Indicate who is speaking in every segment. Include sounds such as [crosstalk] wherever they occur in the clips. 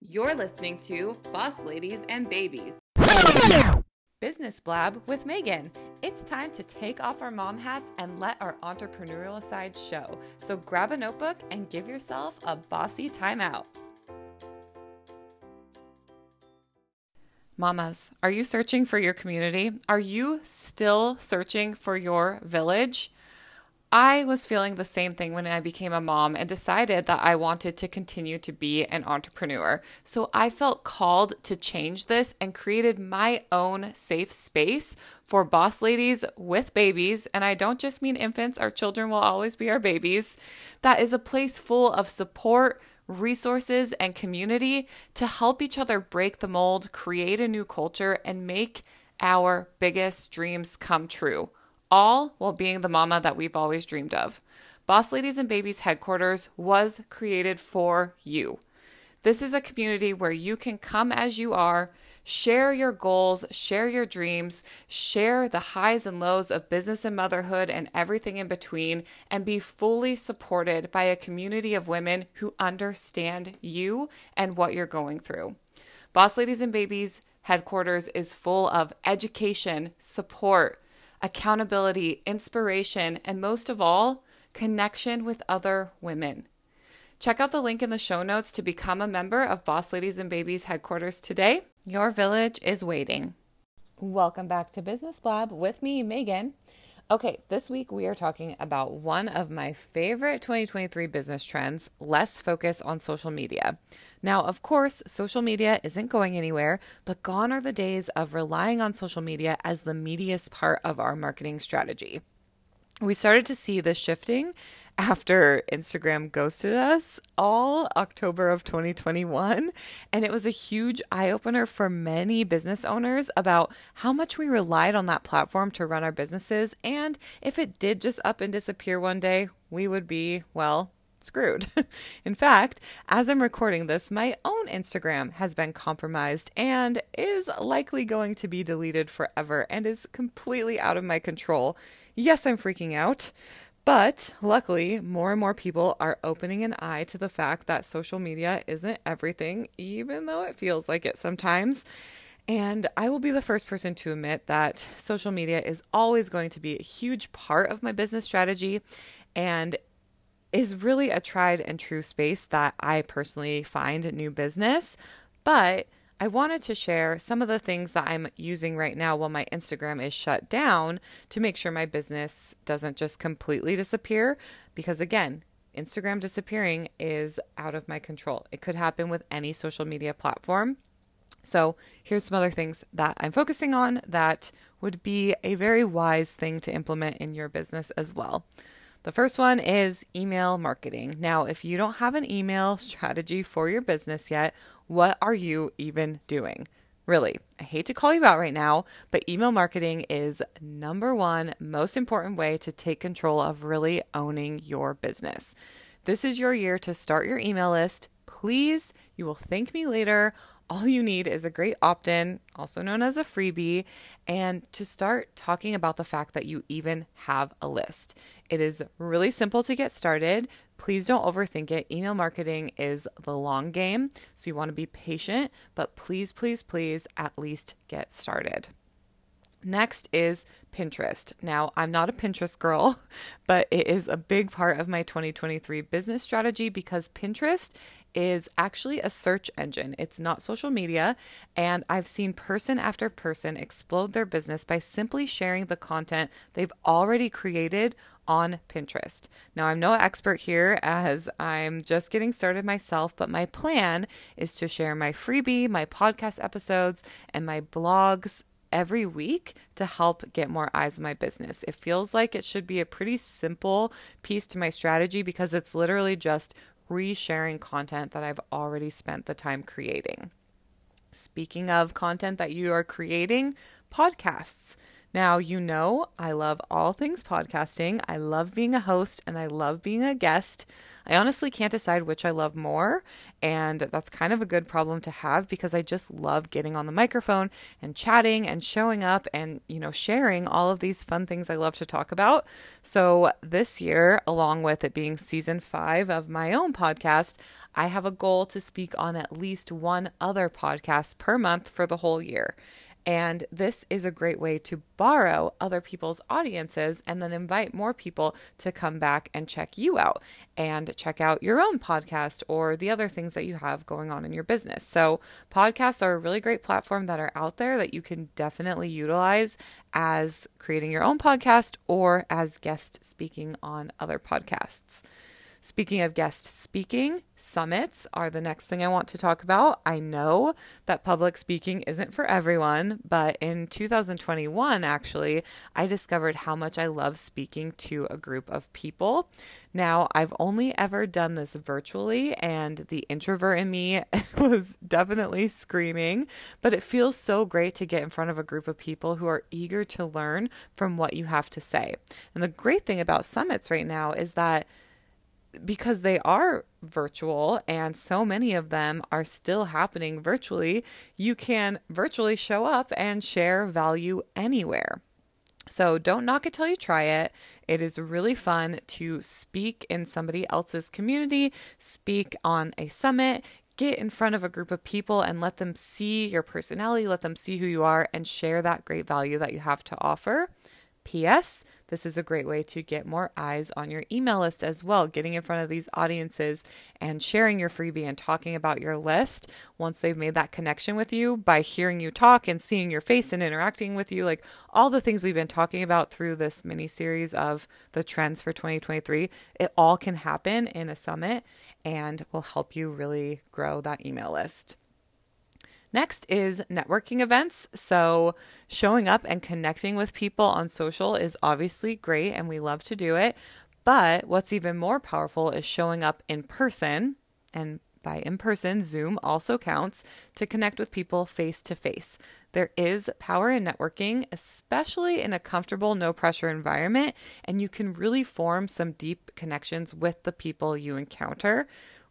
Speaker 1: You're listening to Boss Ladies and Babies.
Speaker 2: Business Blab with Megan. It's time to take off our mom hats and let our entrepreneurial side show. So grab a notebook and give yourself a bossy timeout. Mamas, are you searching for your community? Are you still searching for your village? I was feeling the same thing when I became a mom and decided that I wanted to continue to be an entrepreneur. So I felt called to change this and created my own safe space for boss ladies with babies. And I don't just mean infants, our children will always be our babies. That is a place full of support, resources, and community to help each other break the mold, create a new culture, and make our biggest dreams come true all while being the mama that we've always dreamed of. Boss Ladies and Babies headquarters was created for you. This is a community where you can come as you are, share your goals, share your dreams, share the highs and lows of business and motherhood and everything in between, and be fully supported by a community of women who understand you and what you're going through. Boss Ladies and Babies headquarters is full of education, support, accountability, inspiration, and most of all, connection with other women. Check out the link in the show notes to become a member of Boss Ladies and Babies headquarters today. Your village is waiting. Welcome back to Business Blab with me, Megan. Okay, this week we are talking about one of my favorite 2023 business trends less focus on social media. Now, of course, social media isn't going anywhere, but gone are the days of relying on social media as the meatiest part of our marketing strategy. We started to see this shifting after Instagram ghosted us all October of 2021. And it was a huge eye opener for many business owners about how much we relied on that platform to run our businesses. And if it did just up and disappear one day, we would be, well, screwed. [laughs] In fact, as I'm recording this, my own Instagram has been compromised and is likely going to be deleted forever and is completely out of my control. Yes, I'm freaking out. But luckily, more and more people are opening an eye to the fact that social media isn't everything, even though it feels like it sometimes. And I will be the first person to admit that social media is always going to be a huge part of my business strategy. And is really a tried and true space that I personally find new business. But I wanted to share some of the things that I'm using right now while my Instagram is shut down to make sure my business doesn't just completely disappear. Because again, Instagram disappearing is out of my control. It could happen with any social media platform. So, here's some other things that I'm focusing on that would be a very wise thing to implement in your business as well. The first one is email marketing. Now, if you don't have an email [laughs] strategy for your business yet, what are you even doing? Really, I hate to call you out right now, but email marketing is number one most important way to take control of really owning your business. This is your year to start your email list. Please, you will thank me later all you need is a great opt in, also known as a freebie, and to start talking about the fact that you even have a list. It is really simple to get started. Please don't overthink it. Email marketing is the long game, so you want to be patient, but please, please, please at least get started. Next is Pinterest. Now, I'm not a Pinterest girl, [laughs] but it is a big part of my 2023 business strategy because Pinterest is actually a search engine. It's not social media. And I've seen person after person explode their business by simply sharing the content they've already created on Pinterest. Now, I'm no expert here as I'm just getting started myself, but my plan is to share my freebie, my podcast episodes, and my blogs every week to help get more eyes on my business. It feels like it should be a pretty simple piece to my strategy because it's literally just resharing content that I've already spent the time creating. Speaking of content that you are creating, podcasts. Now, you know, I love all things podcasting. I love being a host and I love being a guest. I honestly can't decide which I love more, and that's kind of a good problem to have because I just love getting on the microphone and chatting and showing up and, you know, sharing all of these fun things I love to talk about. So, this year, along with it being season five of my own podcast, I have a goal to speak on at least one other podcast per month for the whole year. And this is a great way to borrow other people's audiences and then invite more people to come back and check you out and check out your own podcast or the other things that you have going on in your business. So, podcasts are a really great platform that are out there that you can definitely utilize as creating your own podcast or as guest speaking on other podcasts. Speaking of guest speaking, summits are the next thing I want to talk about. I know that public speaking isn't for everyone, but in 2021, actually, I discovered how much I love speaking to a group of people. Now, I've only ever done this virtually, and the introvert in me [laughs] was definitely screaming, but it feels so great to get in front of a group of people who are eager to learn from what you have to say. And the great thing about summits right now is that because they are virtual and so many of them are still happening virtually, you can virtually show up and share value anywhere. So don't knock it till you try it. It is really fun to speak in somebody else's community, speak on a summit, get in front of a group of people and let them see your personality, let them see who you are, and share that great value that you have to offer. P.S. This is a great way to get more eyes on your email list as well, getting in front of these audiences and sharing your freebie and talking about your list once they've made that connection with you by hearing you talk and seeing your face and interacting with you. Like all the things we've been talking about through this mini series of the trends for 2023, it all can happen in a summit and will help you really grow that email list. Next is networking events. So, showing up and connecting with people on social is obviously great and we love to do it. But what's even more powerful is showing up in person. And by in person, Zoom also counts to connect with people face to face. There is power in networking, especially in a comfortable, no pressure environment, and you can really form some deep connections with the people you encounter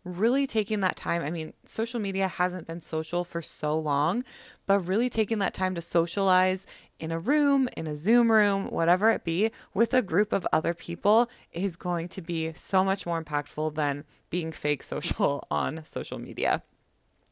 Speaker 2: really taking that time. I mean, social media hasn't been social for so long, but really taking that time to socialize in a room, in a Zoom room, whatever it be, with a group of other people is going to be so much more impactful than being fake [laughs] social on social media.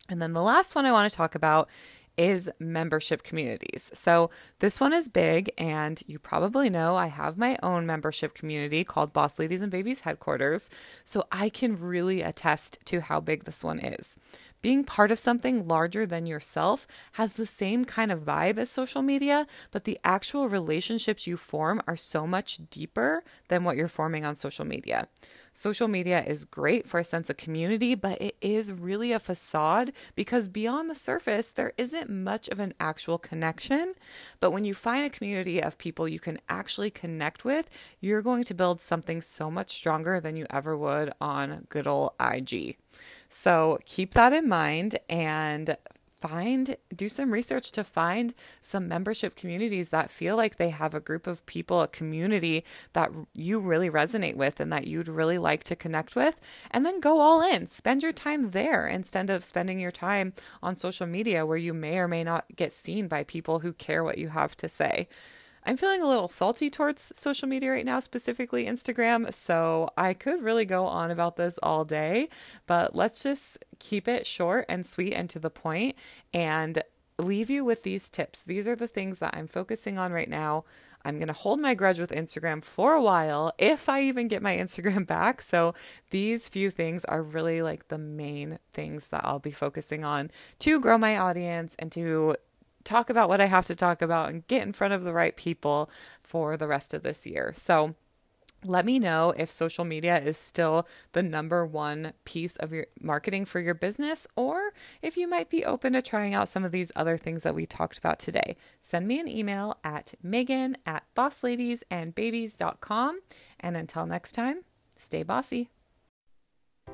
Speaker 2: And then the last one I want to talk about is membership communities. So, this one is big, and you probably know I have my own membership community called Boss Ladies and Babies Headquarters. So, I can really attest to how big this one is. Being part of something larger than yourself has the same kind of vibe as social media, but the actual relationships you form are so much deeper than what you're forming on social media. Social media is great for a sense of community, but it is really a facade because beyond the surface, there isn't much of an actual connection. But when you find a community of people you can actually connect with, you're going to build something so much stronger than you ever would on good old IG. So keep that in mind and find do some research to find some membership communities that feel like they have a group of people a community that you really resonate with and that you'd really like to connect with. And then go all in. Spend your time there instead of spending your time on social media where you may or may not get seen by people who care what you have to say I'm feeling a little salty towards social media right now, specifically Instagram. So I could really go on about this all day, but let's just keep it short and sweet and to the point and leave you with these tips. These are the things that I'm focusing on right now. I'm going to hold my grudge with Instagram for a while if I even get my [laughs] Instagram back. So, these few things are really like the main things that I'll be focusing on to grow my audience and to talk about what I have to talk about and get in front of the right people for the rest of this year. So, let me know if social media is still the number one piece of your marketing for your business, or if you might be open to trying out some of these other things that we talked about today. Send me an email at megan at bossladiesandbabies.com. And until next time, stay bossy.